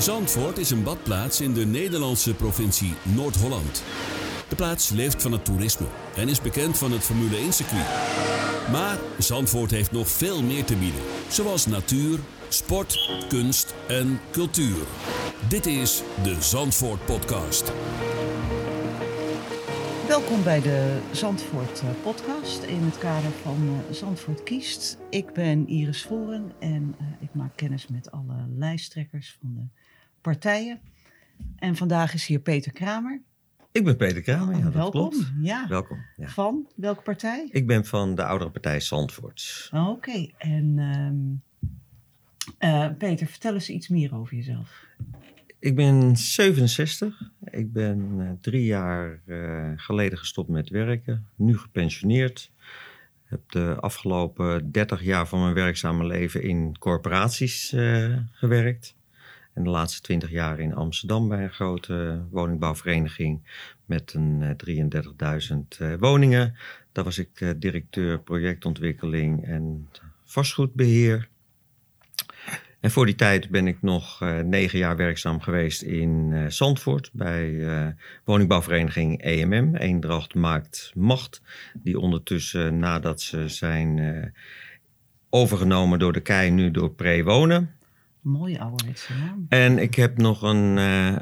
Zandvoort is een badplaats in de Nederlandse provincie Noord-Holland. De plaats leeft van het toerisme en is bekend van het Formule 1-circuit. Maar Zandvoort heeft nog veel meer te bieden, zoals natuur, sport, kunst en cultuur. Dit is de Zandvoort Podcast. Welkom bij de Zandvoort eh, podcast in het kader van eh, Zandvoort kiest. Ik ben Iris Voren en uh, ik maak kennis met alle lijsttrekkers van de partijen. En vandaag is hier Peter Kramer. Ik ben Peter Kramer, ja, dat Welkom. klopt. Ja. Welkom. Ja. Van welke partij? Ik ben van de oudere partij Zandvoort. Oh, Oké, en ehm, Peter, vertel eens iets meer over jezelf. Ik ben 67. Ik ben uh, drie jaar uh, geleden gestopt met werken. Nu gepensioneerd. Heb de afgelopen 30 jaar van mijn werkzame leven in corporaties gewerkt. En de laatste 20 jaar in Amsterdam bij een grote woningbouwvereniging met een 33.000 woningen. Daar was ik directeur projectontwikkeling en vastgoedbeheer. En voor die tijd ben ik nog negen jaar werkzaam geweest in Zandvoort bij woningbouwvereniging EMM. Eendracht maakt macht. Die ondertussen nadat ze zijn overgenomen door de KEI nu door Prewonen. Mooie ouderwetse naam. En ik heb nog een,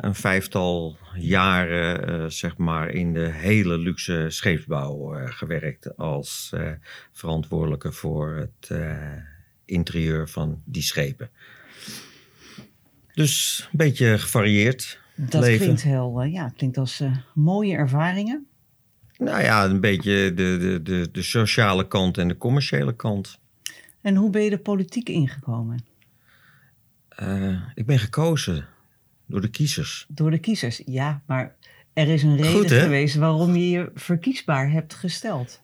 een vijftal jaren zeg maar in de hele luxe scheepsbouw gewerkt als verantwoordelijke voor het interieur van die schepen. Dus een beetje gevarieerd. Dat leven. klinkt heel, ja, klinkt als mooie ervaringen. Nou ja, een beetje de, de, de, de sociale kant en de commerciële kant. En hoe ben je de politiek ingekomen? Uh, ik ben gekozen door de kiezers. Door de kiezers, ja, maar er is een reden Goed, geweest waarom je je verkiesbaar hebt gesteld.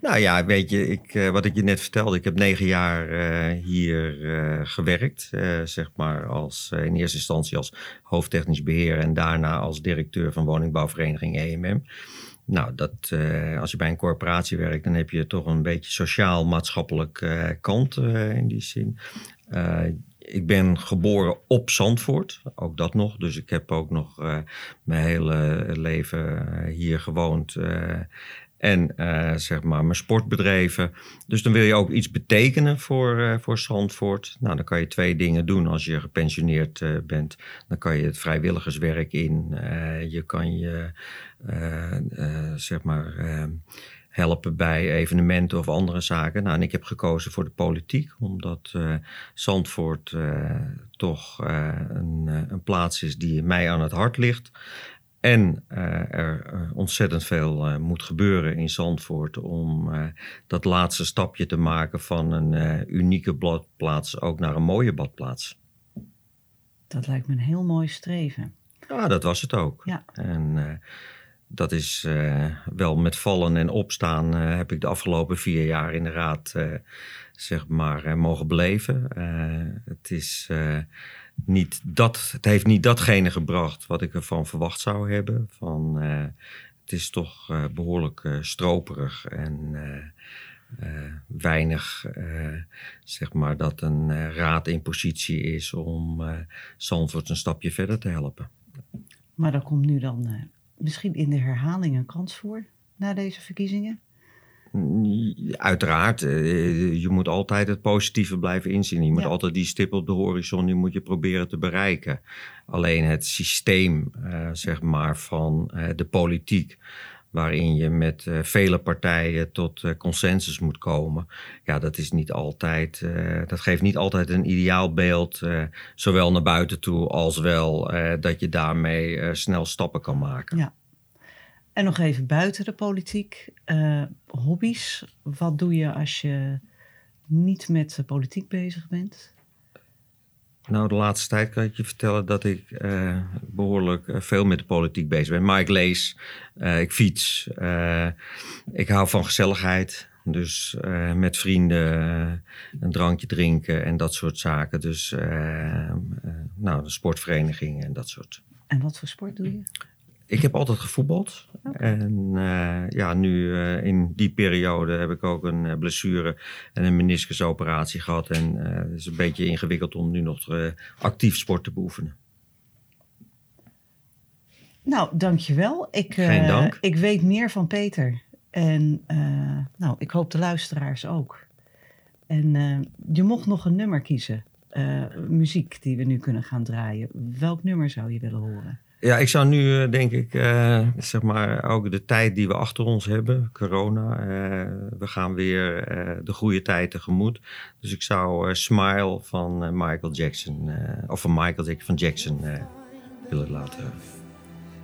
Nou ja, weet je, ik, uh, wat ik je net vertelde, ik heb negen jaar uh, hier uh, gewerkt. zeg maar als, in eerste instantie als hoofdtechnisch beheer en daarna als directeur van woningbouwvereniging EMM. Nou, dat, als je bij een corporatie werkt, dan heb je toch een beetje sociaal-maatschappelijk kant in die zin. Ik ben geboren op Zandvoort, ook dat nog. Dus ik heb ook nog mijn hele leven hier gewoond. En uh, zeg maar mijn sportbedrijven. Dus dan wil je ook iets betekenen voor, voor Zandvoort. Nou, dan kan je twee dingen doen als je gepensioneerd bent. Dan kan je het vrijwilligerswerk in. je kan je zeg maar helpen bij evenementen of andere zaken. Nou, en ik heb gekozen voor de politiek, omdat Zandvoort toch een, een plaats is die mij aan het hart ligt. En uh, er uh, ontzettend veel uh, moet gebeuren in Zandvoort om dat laatste stapje te maken van een unieke badplaats ook naar een mooie badplaats. Dat lijkt me een heel mooi streven. Ja, dat was het ook. Ja. En dat is wel met vallen en opstaan heb ik de afgelopen vier jaar in de raad zeg maar mogen beleven. het is niet dat, het heeft niet datgene gebracht wat ik ervan verwacht zou hebben. Van, het is toch behoorlijk stroperig en weinig, zeg maar, dat een raad in positie is om Zandvoort een stapje verder te helpen. Maar er komt nu dan misschien in de herhaling een kans voor na deze verkiezingen? Uiteraard, je moet altijd het positieve blijven inzien. Je moet Ja. altijd die stip op de horizon, die moet je proberen te bereiken. Alleen het systeem, eh, zeg maar, van eh, de politiek, waarin je met eh, vele partijen tot eh, consensus moet komen. Ja, dat is niet altijd, eh, dat geeft niet altijd een ideaal beeld, zowel naar buiten toe als wel dat je daarmee snel stappen kan maken. Ja. En nog even buiten de politiek. hobby's. Wat doe je als je niet met politiek bezig bent? Nou, de laatste tijd kan ik je vertellen dat ik eh, behoorlijk eh, veel met de politiek bezig ben. Maar ik lees, eh, ik fiets, ik hou van gezelligheid. Dus met vrienden een drankje drinken en dat soort zaken. Dus nou, de sportvereniging en dat soort. En wat voor sport doe je? Ik heb altijd gevoetbald. En eh, ja, nu eh, in die periode heb ik ook een eh, blessure en een meniscusoperatie gehad. En het is een beetje ingewikkeld om nu nog actief sport te beoefenen. Nou, dankjewel. Ik, Geen dank. ik weet meer van Peter. En nou, ik hoop de luisteraars ook. En je mocht nog een nummer kiezen. muziek die we nu kunnen gaan draaien. Welk nummer zou je willen horen? Ja, ik zou nu eh, denk ik, eh, zeg maar, ook de tijd die we achter ons hebben, corona, eh, we gaan weer eh, de goede tijd tegemoet. Dus ik zou eh, Smile van Michael Jackson, eh, of van Michael Jackson, van Jackson eh, willen laten.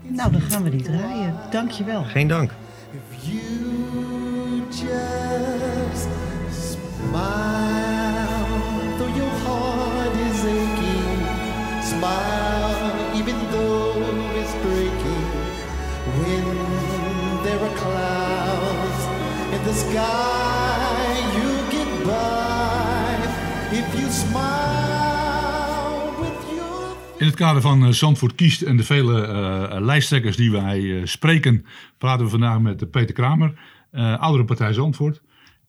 Nou, dan gaan we die draaien. Dankjewel. Geen dank. If you just smile, In het kader van eh, Zandvoort kiest en de vele eh, lijsttrekkers die wij eh, spreken, praten we vandaag met Peter Kramer, eh oudere partij Zandvoort.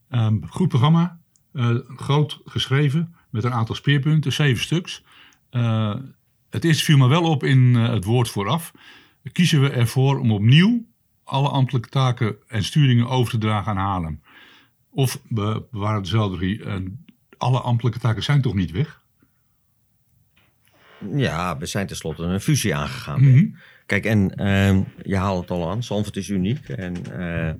Ehm, goed programma, eh, groot geschreven met een aantal speerpunten, zeven stuks. Eh, het eerste viel me wel op in eh, het woord vooraf. Kiezen we ervoor om opnieuw alle ambtelijke taken en sturingen over te dragen aan Haarlem? Of we bewaren dezelfde regie en alle ambtelijke taken zijn toch niet weg? Ja, we zijn tenslotte een fusie aangegaan. Mhm. Kijk, en ehm, je haalt het al aan, Zandvoort is uniek. En eh,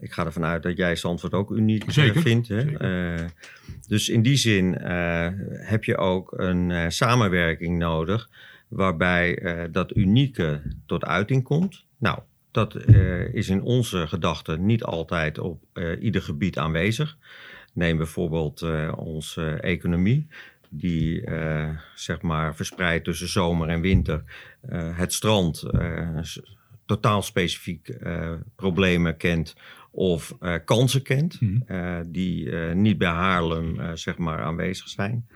ik ga ervan uit dat jij Zandvoort ook uniek eh, Zeker, vindt. Hè? zeker. Eh, dus in die zin heb je ook een samenwerking nodig waarbij dat unieke tot uiting komt. Nou, dat is in onze gedachten niet altijd op eh, ieder gebied aanwezig. Neem bijvoorbeeld eh, onze economie die eh, zeg maar verspreid tussen zomer en winter het strand totaal specifiek problemen kent of kansen kent Mhm. die niet bij Haarlem zeg maar aanwezig zijn.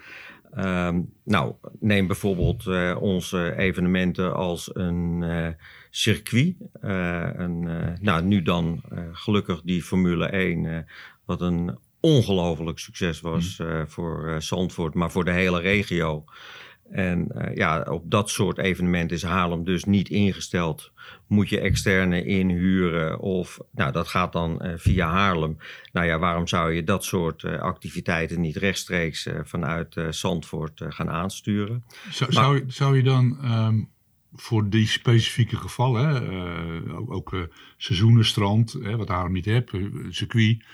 Ehm, nou, neem bijvoorbeeld onze evenementen als een circuit. eh, een, eh, nou, nu dan eh, gelukkig die Formule 1, eh, wat een ongelooflijk succes was eh, voor Zandvoort, maar voor de hele regio. En ja, op dat soort evenementen is Haarlem dus niet ingesteld. Moet je externe inhuren of, nou dat gaat dan via Haarlem. Nou ja, waarom zou je dat soort activiteiten niet rechtstreeks vanuit Zandvoort gaan aansturen? Zou, Maar- zou, je- zou je dan ehm, voor die specifieke gevallen, eh, ook, ook eh, seizoenen, strand, hè, wat Haarlem niet hebt, eh, circuit,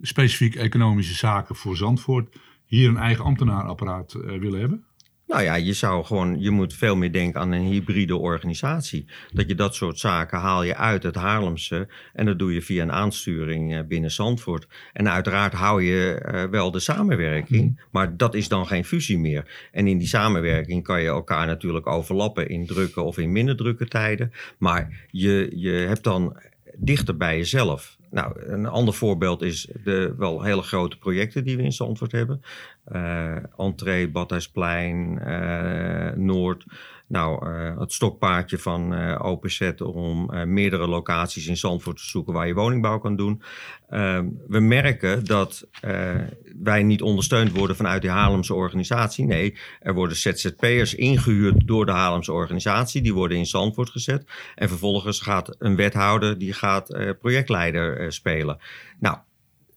specifiek economische zaken voor Zandvoort, hier een eigen ambtenaarapparaat willen hebben? Nou ja, je zou gewoon, je moet veel meer denken aan een hybride organisatie. Dat je dat soort zaken haal je uit het Haarlemse en dat doe je via een aansturing eh, binnen Zandvoort. En uiteraard hou je eh, wel de samenwerking, maar dat is dan geen fusie meer. En in die samenwerking kan je elkaar natuurlijk overlappen in drukke of in minder drukke tijden. Maar je, je hebt dan dichter bij jezelf. Nou, een ander voorbeeld is de wel hele grote projecten die we in Zandvoort hebben. Eh Entree, Badhuisplein, eh, Noord. Nou, eh, het stokpaardje van OpenZ om eh, meerdere locaties in Zandvoort te zoeken waar je woningbouw kan doen. Eh, we merken dat wij niet ondersteund worden vanuit die Haarlemse organisatie. Nee, er worden ZZP'ers ingehuurd door de Haarlemse organisatie. Die worden in Zandvoort gezet. En vervolgens gaat een wethouder, die gaat projectleider spelen. Nou,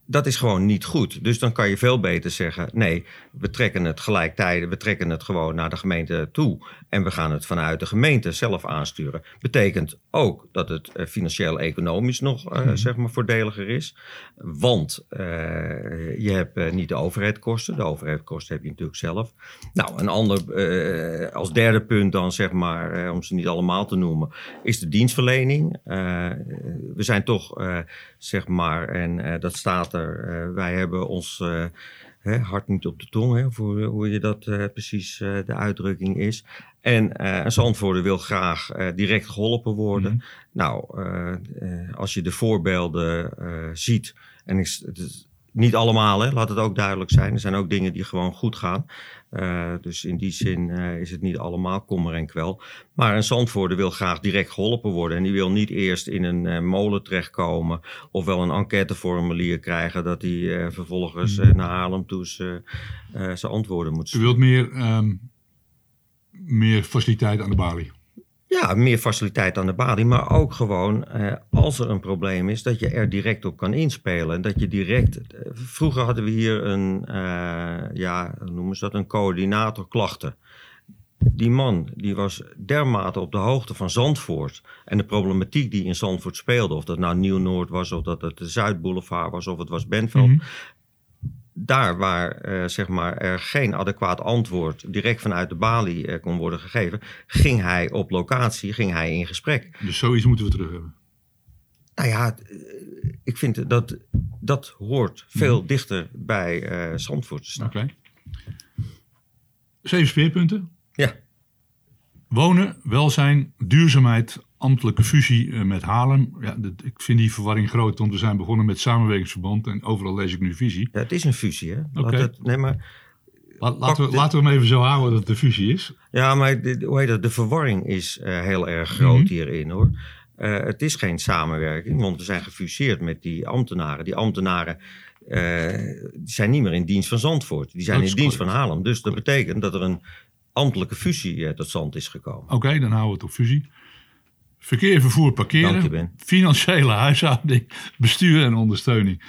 dat is gewoon niet goed. Dus dan kan je veel beter zeggen: nee, we trekken het gelijktijdig, we trekken het gewoon naar de gemeente toe. En we gaan het vanuit de gemeente zelf aansturen. Betekent ook dat het eh, financieel-economisch nog eh, zeg maar voordeliger is. Want eh, je hebt niet de overheidkosten. De overheidkosten heb je natuurlijk zelf. Nou, een ander, als derde punt dan zeg maar, om ze niet allemaal te noemen, is de dienstverlening. We zijn toch, zeg maar, en dat staat eh, wij hebben ons eh, hè, hart niet op de tong, hè, voor hoe je dat eh, precies eh, de uitdrukking is. En eh een Zandvoorder wil graag eh, direct geholpen worden. Nou, eh, eh, als je de voorbeelden eh, ziet, en ik, het niet allemaal, hè, laat het ook duidelijk zijn. Er zijn ook dingen die gewoon goed gaan. Eh, dus in die zin eh, is het niet allemaal kommer en kwel. Maar een Zandvoorder wil graag direct geholpen worden. En die wil niet eerst in een eh, molen terechtkomen. Of wel een enquêteformulier krijgen. Dat hij vervolgens eh, naar Haarlem toe zijn antwoorden moet U sturen. wilt meer, ehm, meer faciliteit aan de balie. Ja, meer faciliteit aan de balie, maar ook gewoon eh, als er een probleem is, dat je er direct op kan inspelen. En dat je direct. eh, vroeger hadden we hier een, eh, ja, noemen ze dat, een coördinator klachten. Die man die was dermate op de hoogte van Zandvoort en de problematiek die in Zandvoort speelde, of dat nou Nieuw-Noord was, of dat het de Zuidboulevard was, of het was Benveld. Mhm. Daar waar eh, zeg maar, er geen adequaat antwoord direct vanuit de balie eh, kon worden gegeven, ging hij op locatie, ging hij in gesprek. Dus zoiets moeten we terug hebben. Nou ja, eh, ik vind dat dat hoort veel dichter bij eh Zandvoort te staan. Oké. Zeven speerpunten. Ja. Wonen, welzijn, duurzaamheid, ambtelijke fusie eh, met Haarlem. Ja, dat- ik vind die verwarring groot, want we zijn begonnen met samenwerkingsverband en overal lees ik nu visie. Ja, het is een fusie, hè? Oké. nee, maar, La- laten, we, laten we hem even zo houden dat het de fusie is. ja, maar de, hoe heet dat? de verwarring is eh, heel erg groot Mhm. hierin, hoor. Eh, het is geen samenwerking, want we zijn gefuseerd met die ambtenaren. Die ambtenaren zijn niet meer in dienst van Zandvoort. Die zijn in dienst van Haarlem. Dus dat betekent dat er een ambtelijke fusie tot stand is gekomen. Oké, dan houden we het op fusie. Verkeer, vervoer, parkeren. Financiële huishouding, bestuur en ondersteuning.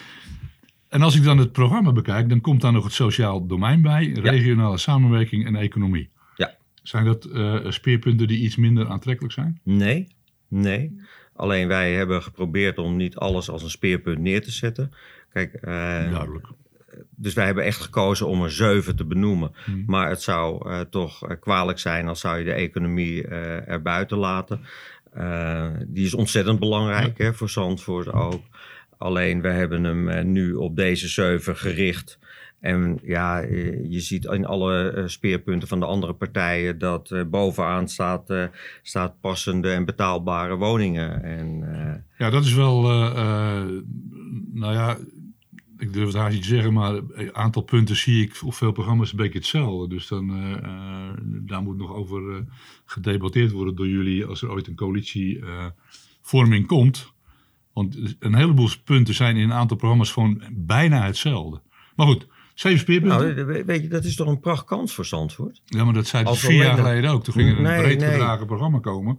En als ik dan het programma bekijk, dan komt daar nog het sociaal domein bij, regionale samenwerking en economie. Ja. Zijn dat eh, speerpunten die iets minder aantrekkelijk zijn? Nee, nee. Alleen wij hebben geprobeerd om niet alles als een speerpunt neer te zetten. Kijk, eh, Duidelijk. dus wij hebben echt gekozen om er zeven te benoemen. Hmm. Maar het zou eh, toch kwalijk zijn als zou je de economie eh er buiten laten. Eh, die is ontzettend belangrijk hè, voor Zandvoort ook. Alleen we hebben hem eh, nu op deze zeven gericht. En ja, eh, je ziet in alle speerpunten van de andere partijen dat bovenaan staat, staat passende en betaalbare woningen. En Ja, dat is wel, eh, nou ja, ik durf het haast niet te zeggen, maar een aantal punten zie ik op veel programma's een beetje hetzelfde. Dus dan, eh, eh, daar moet nog over eh, gedebatteerd worden door jullie als er ooit een coalitievorming komt. Want een heleboel punten zijn in een aantal programma's gewoon bijna hetzelfde. Maar goed, zeven speerpunten. nou, we- weet je, dat is toch een prachtkans voor Zandvoort? ja, maar dat zei als vier jaar geleden ook. Toen ging er een Nee, breed nee. gedragen programma komen.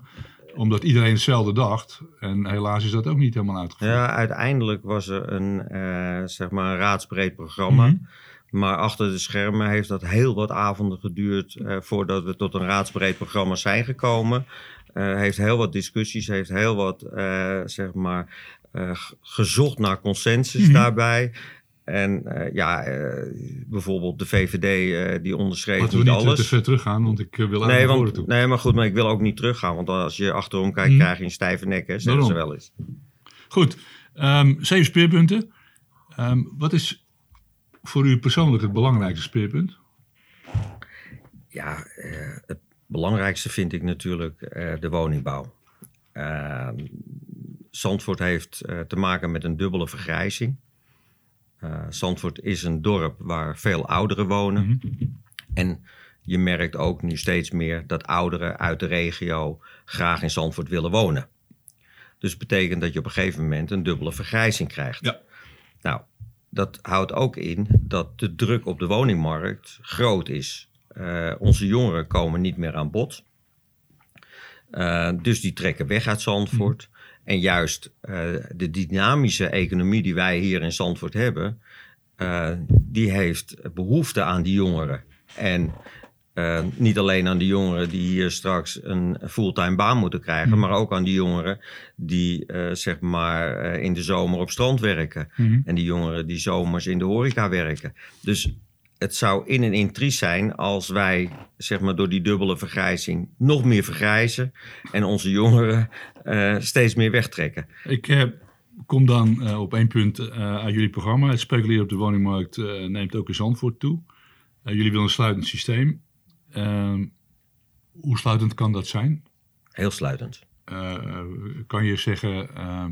Omdat iedereen hetzelfde dacht. En helaas is dat ook niet helemaal uitgevoerd. Ja, uiteindelijk was er een, eh, zeg maar een raadsbreed programma. Mhm. Maar achter de schermen heeft dat heel wat avonden geduurd eh, voordat we tot een raadsbreed programma zijn gekomen. Eh, heeft heel wat discussies, heeft heel wat, zeg maar, gezocht naar consensus Mhm. daarbij. En eh, ja, eh, bijvoorbeeld de VVD, eh, die onderschreef Laten we niet niet eh, alles. te ver teruggaan, want ik wil Nee, eigenlijk want, toe. nee, maar goed, maar ik wil ook niet teruggaan. Want als je achterom kijkt, Mhm. krijg je een stijve nek, hè, zeggen ze wel eens. Goed, ehm, zeven speerpunten. Ehm, wat is voor u persoonlijk het belangrijkste speerpunt? Ja, het belangrijkste vind ik natuurlijk de woningbouw. Eh, Zandvoort heeft te maken met een dubbele vergrijzing. Eh, Zandvoort is een dorp waar veel ouderen wonen. Mhm. En je merkt ook nu steeds meer dat ouderen uit de regio graag in Zandvoort willen wonen. Dus betekent dat je op een gegeven moment een dubbele vergrijzing krijgt. Ja. Nou, dat houdt ook in dat de druk op de woningmarkt groot is. Eh, onze jongeren komen niet meer aan bod. Eh, dus die trekken weg uit Zandvoort. En juist eh, de dynamische economie die wij hier in Zandvoort hebben, eh, die heeft behoefte aan die jongeren. En eh, niet alleen aan de jongeren die hier straks een fulltime baan moeten krijgen, Mhm. maar ook aan die jongeren die zeg maar in de zomer op strand werken. Mhm. En die jongeren die zomers in de horeca werken. Dus het zou in en in triest zijn als wij zeg maar, door die dubbele vergrijzing nog meer vergrijzen. En onze jongeren eh, steeds meer wegtrekken. Ik eh, kom dan eh, op één punt uit jullie programma. Het speculeren op de woningmarkt neemt ook in Zandvoort toe. Jullie willen een sluitend systeem. Ehm, hoe sluitend kan dat zijn? Heel sluitend. Kan je zeggen, ehm,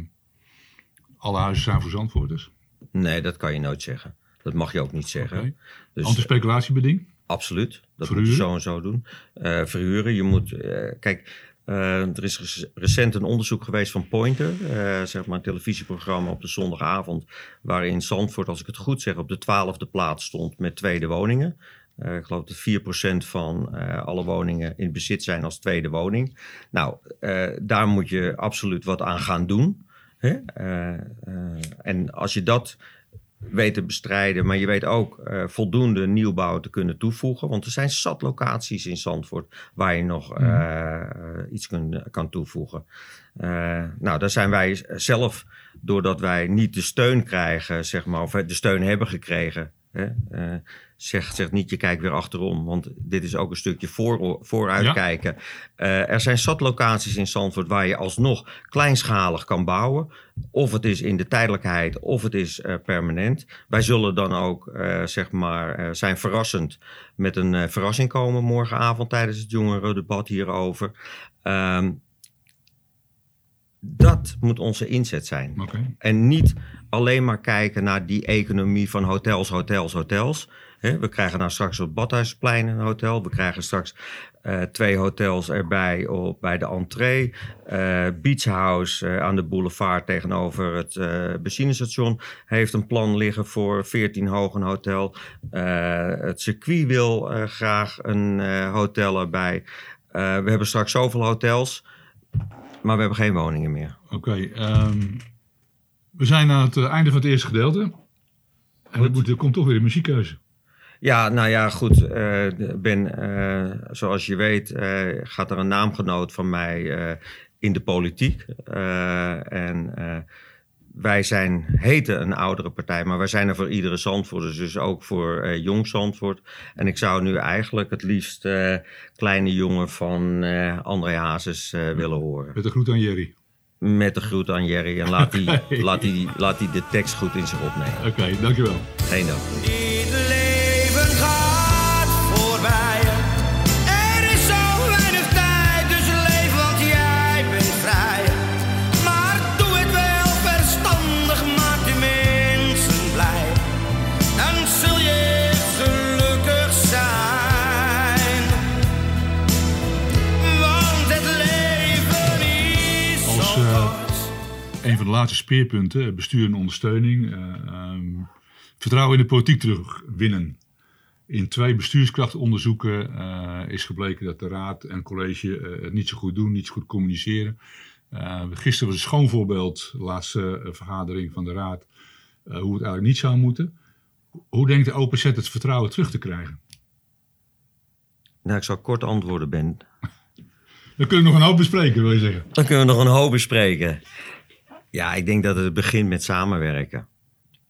alle huizen zijn voor Zandvoorters? Nee, dat kan je nooit zeggen. Dat mag je ook niet zeggen. Oké. Dus Antispeculatiebeding? absoluut. Dat Verhuren? moet je zo en zo doen. Eh, verhuren. Je moet. eh, kijk. eh, er is rec- recent een onderzoek geweest van Pointer, eh, zeg maar een televisieprogramma op de zondagavond, waarin Zandvoort, als ik het goed zeg, op de twaalfde plaats stond met tweede woningen. Eh, ik geloof dat 4% van eh, alle woningen in bezit zijn als tweede woning. Nou, eh, daar moet je absoluut wat aan gaan doen. Hè? Eh, eh, en als je dat weet te bestrijden, maar je weet ook eh, voldoende nieuwbouw te kunnen toevoegen. Want er zijn zat locaties in Zandvoort waar je nog eh, eh, iets kun, kan toevoegen. Eh, nou, daar zijn wij zelf, doordat wij niet de steun krijgen, zeg maar, of de steun hebben gekregen. Hè, zeg, zeg niet, je kijkt weer achterom, want dit is ook een stukje voor, vooruitkijken. Eh, er zijn zat locaties in Zandvoort waar je alsnog kleinschalig kan bouwen. Of het is in de tijdelijkheid, of het is eh, permanent. Wij zullen dan ook, eh, zeg maar, zijn verrassend met een verrassing komen morgenavond tijdens het jongerendebat hierover. Ehm, dat moet onze inzet zijn. En niet alleen maar kijken naar die economie van hotels, hotels, hotels. We krijgen nou straks op Badhuisplein een hotel. We krijgen straks eh, twee hotels erbij op, bij de entree. Eh Beach House eh, aan de boulevard tegenover het benzinestation heeft een plan liggen voor 14 hoog een hotel. Het circuit wil graag een hotel erbij. We hebben straks zoveel hotels, maar we hebben geen woningen meer. Oké, ehm, we zijn aan het einde van het eerste gedeelte. En er, moet, er komt toch weer een muziekkeuze. Ja, nou ja, goed. eh, ben, eh, zoals je weet, eh, gaat er een naamgenoot van mij in de politiek. En wij zijn, heten een oudere partij, maar wij zijn er voor iedere Zandvoort, dus ook voor jong Zandvoort. En ik zou nu eigenlijk het liefst kleine jongen van eh André Hazes willen horen. Met de groet aan Jerry. Met de groet aan Jerry en laat die, laat die, laat die de tekst goed in zich opnemen. Oké, dankjewel. Geen dank. Laatste speerpunten, bestuur en ondersteuning. eh, ehm, vertrouwen in de politiek terugwinnen. In twee bestuurskrachtonderzoeken eh, is gebleken dat de raad en college eh, het niet zo goed doen, niet zo goed communiceren. Eh, gisteren was een schoon voorbeeld, de laatste vergadering van de raad, hoe het eigenlijk niet zou moeten. Hoe denkt de OPZ het vertrouwen terug te krijgen? Nou, ik zal kort antwoorden, Ben. Dan kunnen we nog een hoop bespreken, wil je zeggen. Dan kunnen we nog een hoop bespreken. Ja, ik denk dat het begint met samenwerken.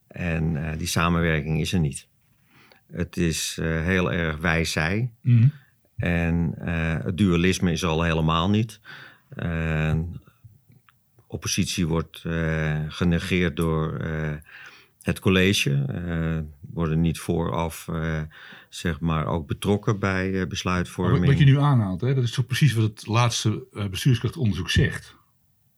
En eh, die samenwerking is er niet. Het is eh, heel erg wij-zij. Mhm. En eh, het dualisme is er al helemaal niet. Oppositie wordt genegeerd door het college. Worden niet vooraf zeg maar ook betrokken bij besluitvorming. Wat, wat je nu aanhaalt, hè, dat is toch precies wat het laatste bestuurskrachtonderzoek zegt.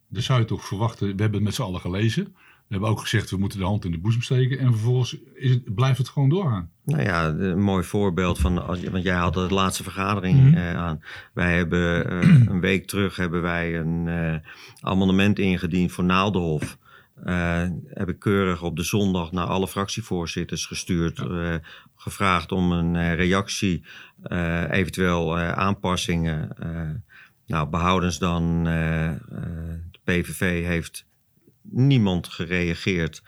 Dan zou je toch verwachten, we hebben het met z'n allen gelezen. We hebben ook gezegd, we moeten de hand in de boezem steken. En vervolgens is het, blijft het gewoon doorgaan. Nou ja, een mooi voorbeeld van, want jij had de laatste vergadering Mhm. eh, aan. Wij hebben eh, een week terug hebben wij een eh, amendement ingediend voor Naaldenhof. Heb ik keurig op de zondag naar alle fractievoorzitters gestuurd. gevraagd om een reactie, eventueel aanpassingen. Nou, behoudens dan, PVV heeft niemand gereageerd.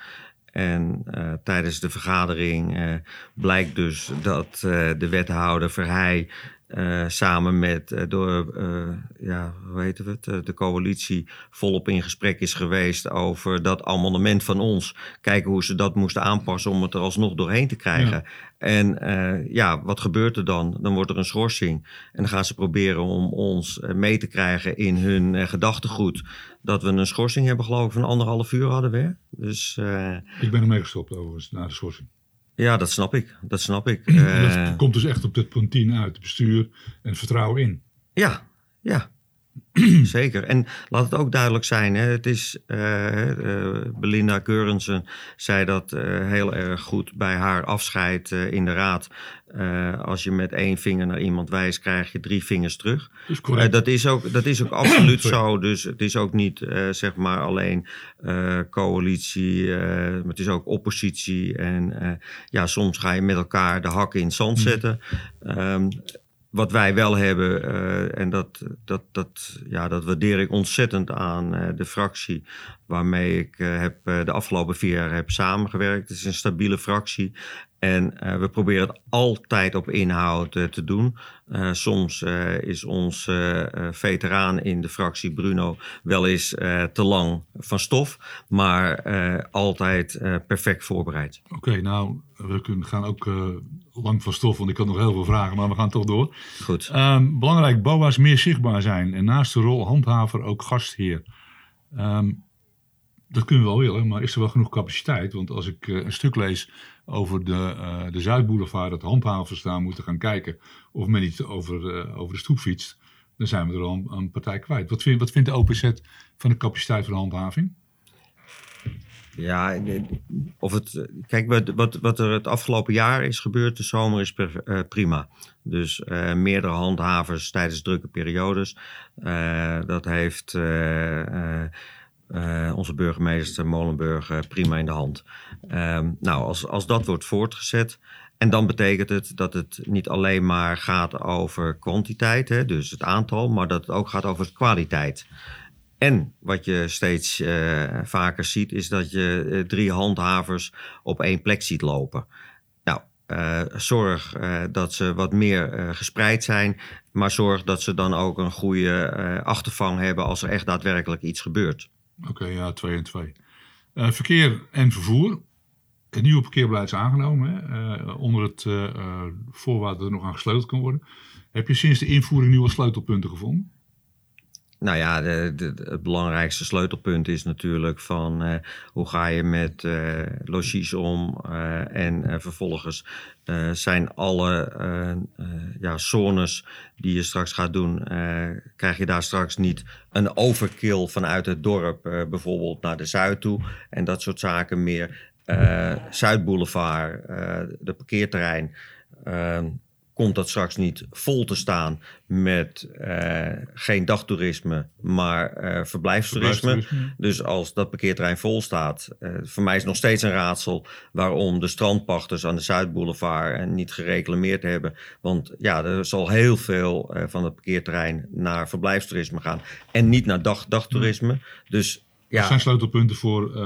En eh, tijdens de vergadering eh, blijkt dus dat eh, de wethouder Verheij eh, samen met eh, door, eh, ja, hoe weten we het, de coalitie volop in gesprek is geweest over dat amendement van ons. Kijken hoe ze dat moesten aanpassen om het er alsnog doorheen te krijgen. En ja, wat gebeurt er dan? Dan wordt er een schorsing. En dan gaan ze proberen om ons mee te krijgen in hun gedachtegoed. Dat we een schorsing hebben, geloof ik, van anderhalf uur hadden we. Dus Ik ben ermee gestopt overigens, na de schorsing. Ja, dat snap ik. Dat snap ik. En Eh, dat komt dus echt op dit punt 10 uit. Het bestuur en het vertrouwen in. ja, ja. Zeker. En laat het ook duidelijk zijn. Hè, het is, eh, eh, Belinda Keurensen zei dat eh, heel erg goed bij haar afscheid in de raad. Als je met één vinger naar iemand wijst, krijg je drie vingers terug. Dat is dat, is ook, dat is ook absoluut zo. Dus het is ook niet zeg maar alleen coalitie, maar het is ook oppositie. En ja, soms ga je met elkaar de hakken in het zand Mhm. zetten. Ehm, wat wij wel hebben, eh, en dat, dat, dat, ja, dat waardeer ik ontzettend aan eh, de fractie waarmee ik eh, heb, de afgelopen vier jaar heb samengewerkt. Het is een stabiele fractie. En we proberen het altijd op inhoud te doen. Soms is ons veteraan in de fractie, Bruno, wel eens te lang van stof. Maar altijd perfect voorbereid. Oké, nou, we gaan ook lang van stof, want ik had nog heel veel vragen, maar we gaan toch door. Goed. Ehm, belangrijk, BOA's meer zichtbaar zijn en naast de rol handhaver ook gastheer. Ehm, dat kunnen we wel willen, maar is er wel genoeg capaciteit? Want als ik eh, een stuk lees over de, eh de Zuidboulevard, dat handhavers daar moeten gaan kijken of men niet over, eh, over de stoep fietst, dan zijn we er al een, een partij kwijt. Wat, vind, wat vindt de OPZ van de capaciteit van de handhaving? Ja, eh, of het, kijk, wat, wat, er het afgelopen jaar is gebeurd, de zomer is eh, prima. Dus eh, meerdere handhavers tijdens drukke periodes. Dat heeft onze burgemeester Molenburg prima in de hand. Ehm, nou, als, als dat wordt voortgezet. En dan betekent het dat het niet alleen maar gaat over kwantiteit, hè, dus het aantal, maar dat het ook gaat over kwaliteit. En wat je steeds eh, vaker ziet, is dat je eh, drie handhavers op één plek ziet lopen. Nou, eh, zorg dat ze wat meer gespreid zijn, maar zorg dat ze dan ook een goede achtervang hebben als er echt daadwerkelijk iets gebeurt. Oké, ja, 2 en 2. verkeer en vervoer. Het nieuwe parkeerbeleid is aangenomen. Hè? onder het voorwaarde dat er nog aan gesleuteld kan worden. Heb je sinds de invoering nieuwe sleutelpunten gevonden? Nou ja, het belangrijkste sleutelpunt is natuurlijk van eh, hoe ga je met eh, logies om. eh, en vervolgens zijn alle ja, zones die je straks gaat doen, krijg je daar straks niet een overkill vanuit het dorp, bijvoorbeeld naar de Zuid toe en dat soort zaken meer. Zuidboulevard, de parkeerterrein. Komt dat straks niet vol te staan met eh, geen dagtoerisme, maar eh, verblijfstoerisme. Verblijfstoerisme. Dus als dat parkeerterrein vol staat, eh, voor mij is nog steeds een raadsel waarom de strandpachters aan de Zuidboulevard niet gereclameerd hebben. Want ja, er zal heel veel van het parkeerterrein naar verblijfstoerisme gaan en niet naar dag, dagtoerisme. Dus ja, zijn sleutelpunten voor... eh,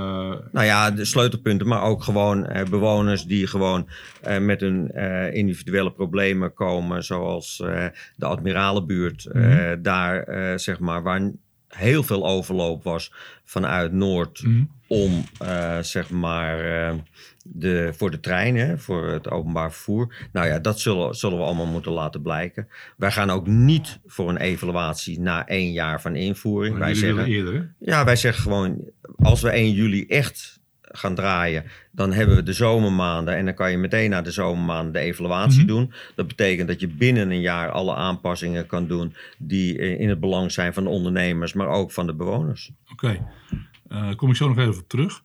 nou ja, de sleutelpunten, maar ook gewoon eh, bewoners die gewoon eh, met hun individuele problemen komen, zoals de Admiralenbuurt. Mhm. daar, zeg maar, waar heel veel overloop was vanuit Noord mhm. om, zeg maar, de, voor de treinen, voor het openbaar vervoer. Nou ja, dat zullen, zullen we allemaal moeten laten blijken. Wij gaan ook niet voor een evaluatie na één jaar van invoering. Maar Wij zeggen, eerder, hè? ja, wij zeggen gewoon, als we 1 juli echt gaan draaien, dan hebben we de zomermaanden en dan kan je meteen na de zomermaanden de evaluatie Mhm. doen. Dat betekent dat je binnen een jaar alle aanpassingen kan doen die in het belang zijn van de ondernemers, maar ook van de bewoners. Oké. Eh, kom ik zo nog even op terug.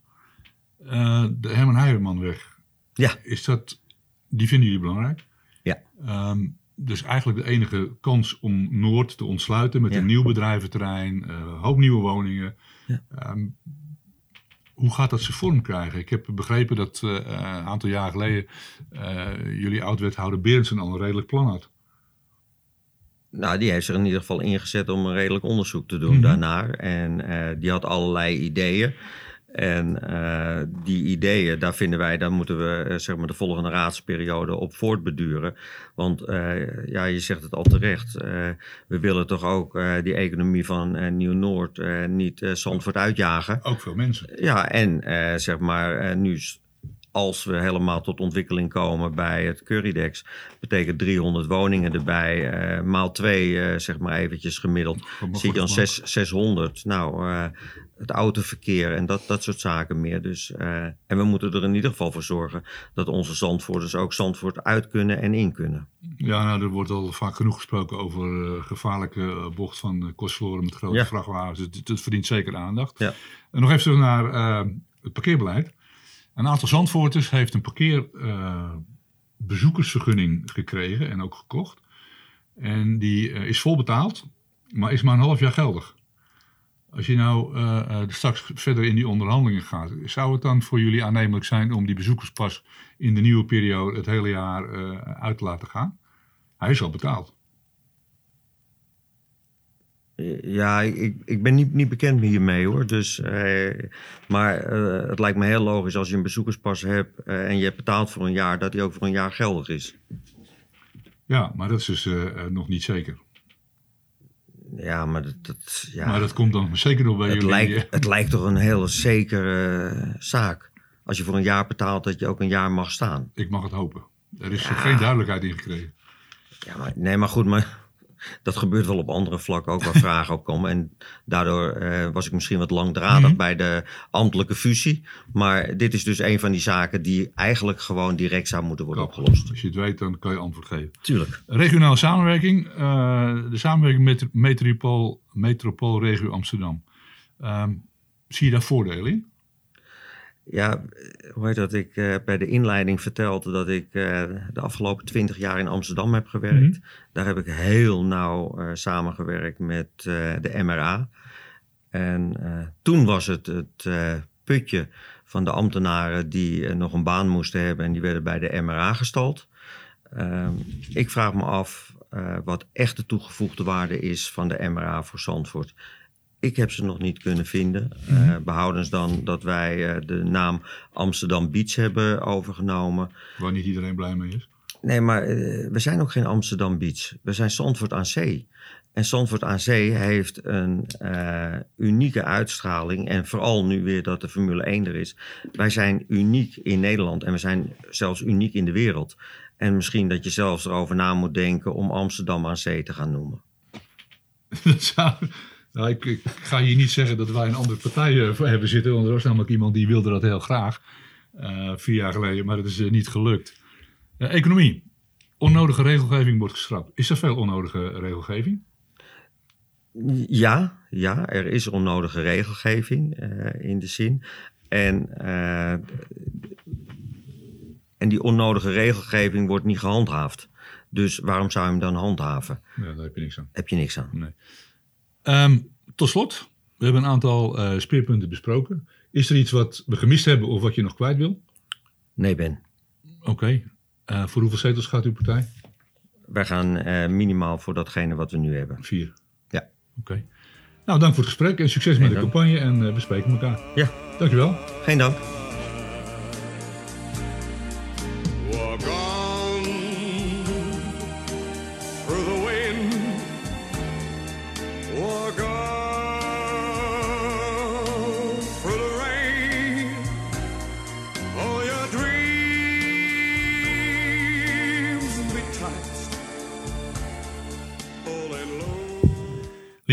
Eh, de Herman Heijermanweg. Ja. Is dat... Die vinden jullie belangrijk? Ja. Ehm, dus eigenlijk de enige kans om Noord te ontsluiten met Ja. een nieuw bedrijventerrein, eh hoop nieuwe woningen. Ja. Ehm, hoe gaat dat zijn vorm krijgen? Ik heb begrepen dat eh, een aantal jaar geleden jullie oud-wethouder Berendsen al een redelijk plan had. Nou, die heeft zich in ieder geval ingezet om een redelijk onderzoek te doen Mhm. daarnaar. En die had allerlei ideeën. En eh, die ideeën, daar vinden wij, daar moeten we eh, zeg maar de volgende raadsperiode op voortbeduren. Want eh, ja, je zegt het al terecht. we willen toch ook die economie van Nieuw-Noord niet Zandvoort uitjagen. Ook veel mensen. Ja, en zeg maar, nu als we helemaal tot ontwikkeling komen bij het Currydex, betekent 300 woningen erbij, eh, maal twee, eh, zeg maar eventjes gemiddeld, zit je voor- zes- 600. Nou, eh, het autoverkeer en dat, dat soort zaken meer. Dus, en we moeten er in ieder geval voor zorgen dat onze Zandvoorters ook Zandvoort uit kunnen en in kunnen. Ja, nou, er wordt al vaak genoeg gesproken over gevaarlijke bocht van uh, met grote Ja. vrachtwagens. Het, het verdient zeker aandacht. Ja. En nog even terug naar het parkeerbeleid. Een aantal Zandvoorters heeft een parkeerbezoekersvergunning gekregen en ook gekocht. En die eh, is vol betaald, maar is maar een half jaar geldig. Als je nou eh, eh, straks verder in die onderhandelingen gaat, zou het dan voor jullie aannemelijk zijn om die bezoekerspas in de nieuwe periode het hele jaar eh, uit te laten gaan? Hij is al betaald. Ja, ik- ik, ben niet, niet bekend hiermee hoor. Dus, eh, maar eh, het lijkt me heel logisch als je een bezoekerspas hebt eh, en je hebt betaald voor een jaar, dat die ook voor een jaar geldig is. Ja, maar dat is dus eh, eh, nog niet zeker. Ja, maar dat, dat, ja, Maar dat komt dan zeker nog bij het, jullie. lijkt, het lijkt toch een hele zekere zaak. Als je voor een jaar betaalt, dat je ook een jaar mag staan. Ik mag het hopen. Er is geen duidelijkheid in gekregen. Ja, maar, nee, maar goed, maar dat gebeurt wel op andere vlakken ook waar vragen op komen. En daardoor eh, was ik misschien wat langdradig Mhm. bij de ambtelijke fusie. Maar dit is dus een van die zaken die eigenlijk gewoon direct zou moeten worden opgelost. Als je het weet, dan kan je antwoord geven. Tuurlijk. Regionale samenwerking. eh, de samenwerking met metropool, metropoolregio Amsterdam. Ehm, zie je daar voordelen in? Ja, eh, hoe heet dat? Ik heb bij de inleiding verteld dat ik eh, de afgelopen twintig jaar in Amsterdam heb gewerkt. Daar heb ik heel nauw samengewerkt met de MRA. En toen was het het putje van de ambtenaren die nog een baan moesten hebben en die werden bij de MRA gestald. Ehm, ik vraag me af wat echt de toegevoegde waarde is van de MRA voor Zandvoort. Ik heb ze nog niet kunnen vinden. Eh, behoudens dan dat wij eh, de naam Amsterdam Beach hebben overgenomen. Waar niet iedereen blij mee is. Nee, maar eh, we zijn ook geen Amsterdam Beach. We zijn Zandvoort aan Zee. En Zandvoort aan Zee heeft een unieke uitstraling. En vooral nu weer dat de Formule 1 er is. Wij zijn uniek in Nederland en we zijn zelfs uniek in de wereld. En misschien dat je zelfs erover na moet denken om Amsterdam aan Zee te gaan noemen. Dat zou- nou, ik, ik ga hier niet zeggen dat wij een andere partij eh, voor hebben zitten. Want er was namelijk iemand die wilde dat heel graag. eh, vier jaar geleden, maar dat is eh, niet gelukt. Economie. Onnodige regelgeving wordt geschrapt. Is er veel onnodige regelgeving? Ja, ja, er is onnodige regelgeving in de zin. En, en die onnodige regelgeving wordt niet gehandhaafd. Dus waarom zou je hem dan handhaven? Ja, daar heb je niks aan. Heb je niks aan. Ehm, tot slot, we hebben een aantal eh, speerpunten besproken. Is er iets wat we gemist hebben of wat je nog kwijt wil? Nee, Ben. Oké. Eh, voor hoeveel zetels gaat uw partij? Wij gaan eh, minimaal voor datgene wat we nu hebben. Vier. Ja. Oké. Nou, dank voor het gesprek en succes met de campagne en we spreken elkaar. Ja, Dankjewel. geen dank.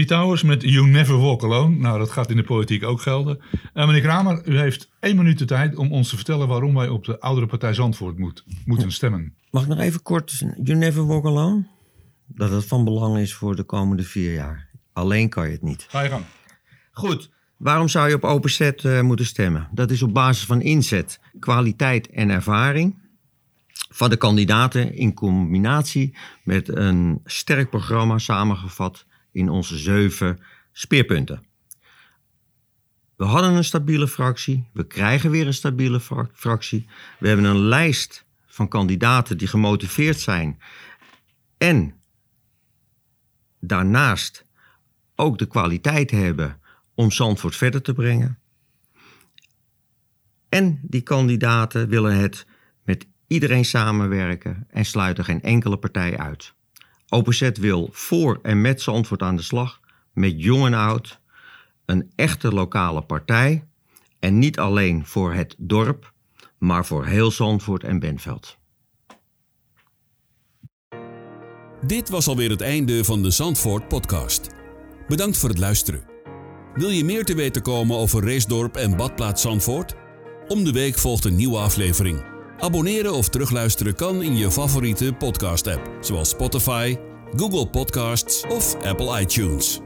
Litouwers met You Never Walk Alone. Nou, dat gaat in de politiek ook gelden. Eh, meneer Kramer, u heeft één minuut de tijd om ons te vertellen waarom wij op de oudere partij Zandvoort moet, moeten stemmen. Mag ik nog even kort, You Never Walk Alone? Dat het van belang is voor de komende vier jaar. Alleen kan je het niet. Ga je gang. Goed. Waarom zou je op open set eh, moeten stemmen? Dat is op basis van inzet, kwaliteit en ervaring van de kandidaten in combinatie met een sterk programma samengevat in onze zeven speerpunten. We hadden een stabiele fractie, we krijgen weer een stabiele fra- fractie. We hebben een lijst van kandidaten die gemotiveerd zijn en daarnaast ook de kwaliteit hebben om Zandvoort verder te brengen. En die kandidaten willen het met iedereen samenwerken en sluiten geen enkele partij uit. Openzet wil voor en met Zandvoort aan de slag, met jong en oud, een echte lokale partij en niet alleen voor het dorp, maar voor heel Zandvoort en Benveld. Dit was alweer het einde van de Zandvoort podcast. Bedankt voor het luisteren. Wil je meer te weten komen over Reesdorp en Badplaats Zandvoort? Om de week volgt een nieuwe aflevering. Abonneren of terugluisteren kan in je favoriete podcast-app, zoals Spotify, Google Podcasts of Apple iTunes.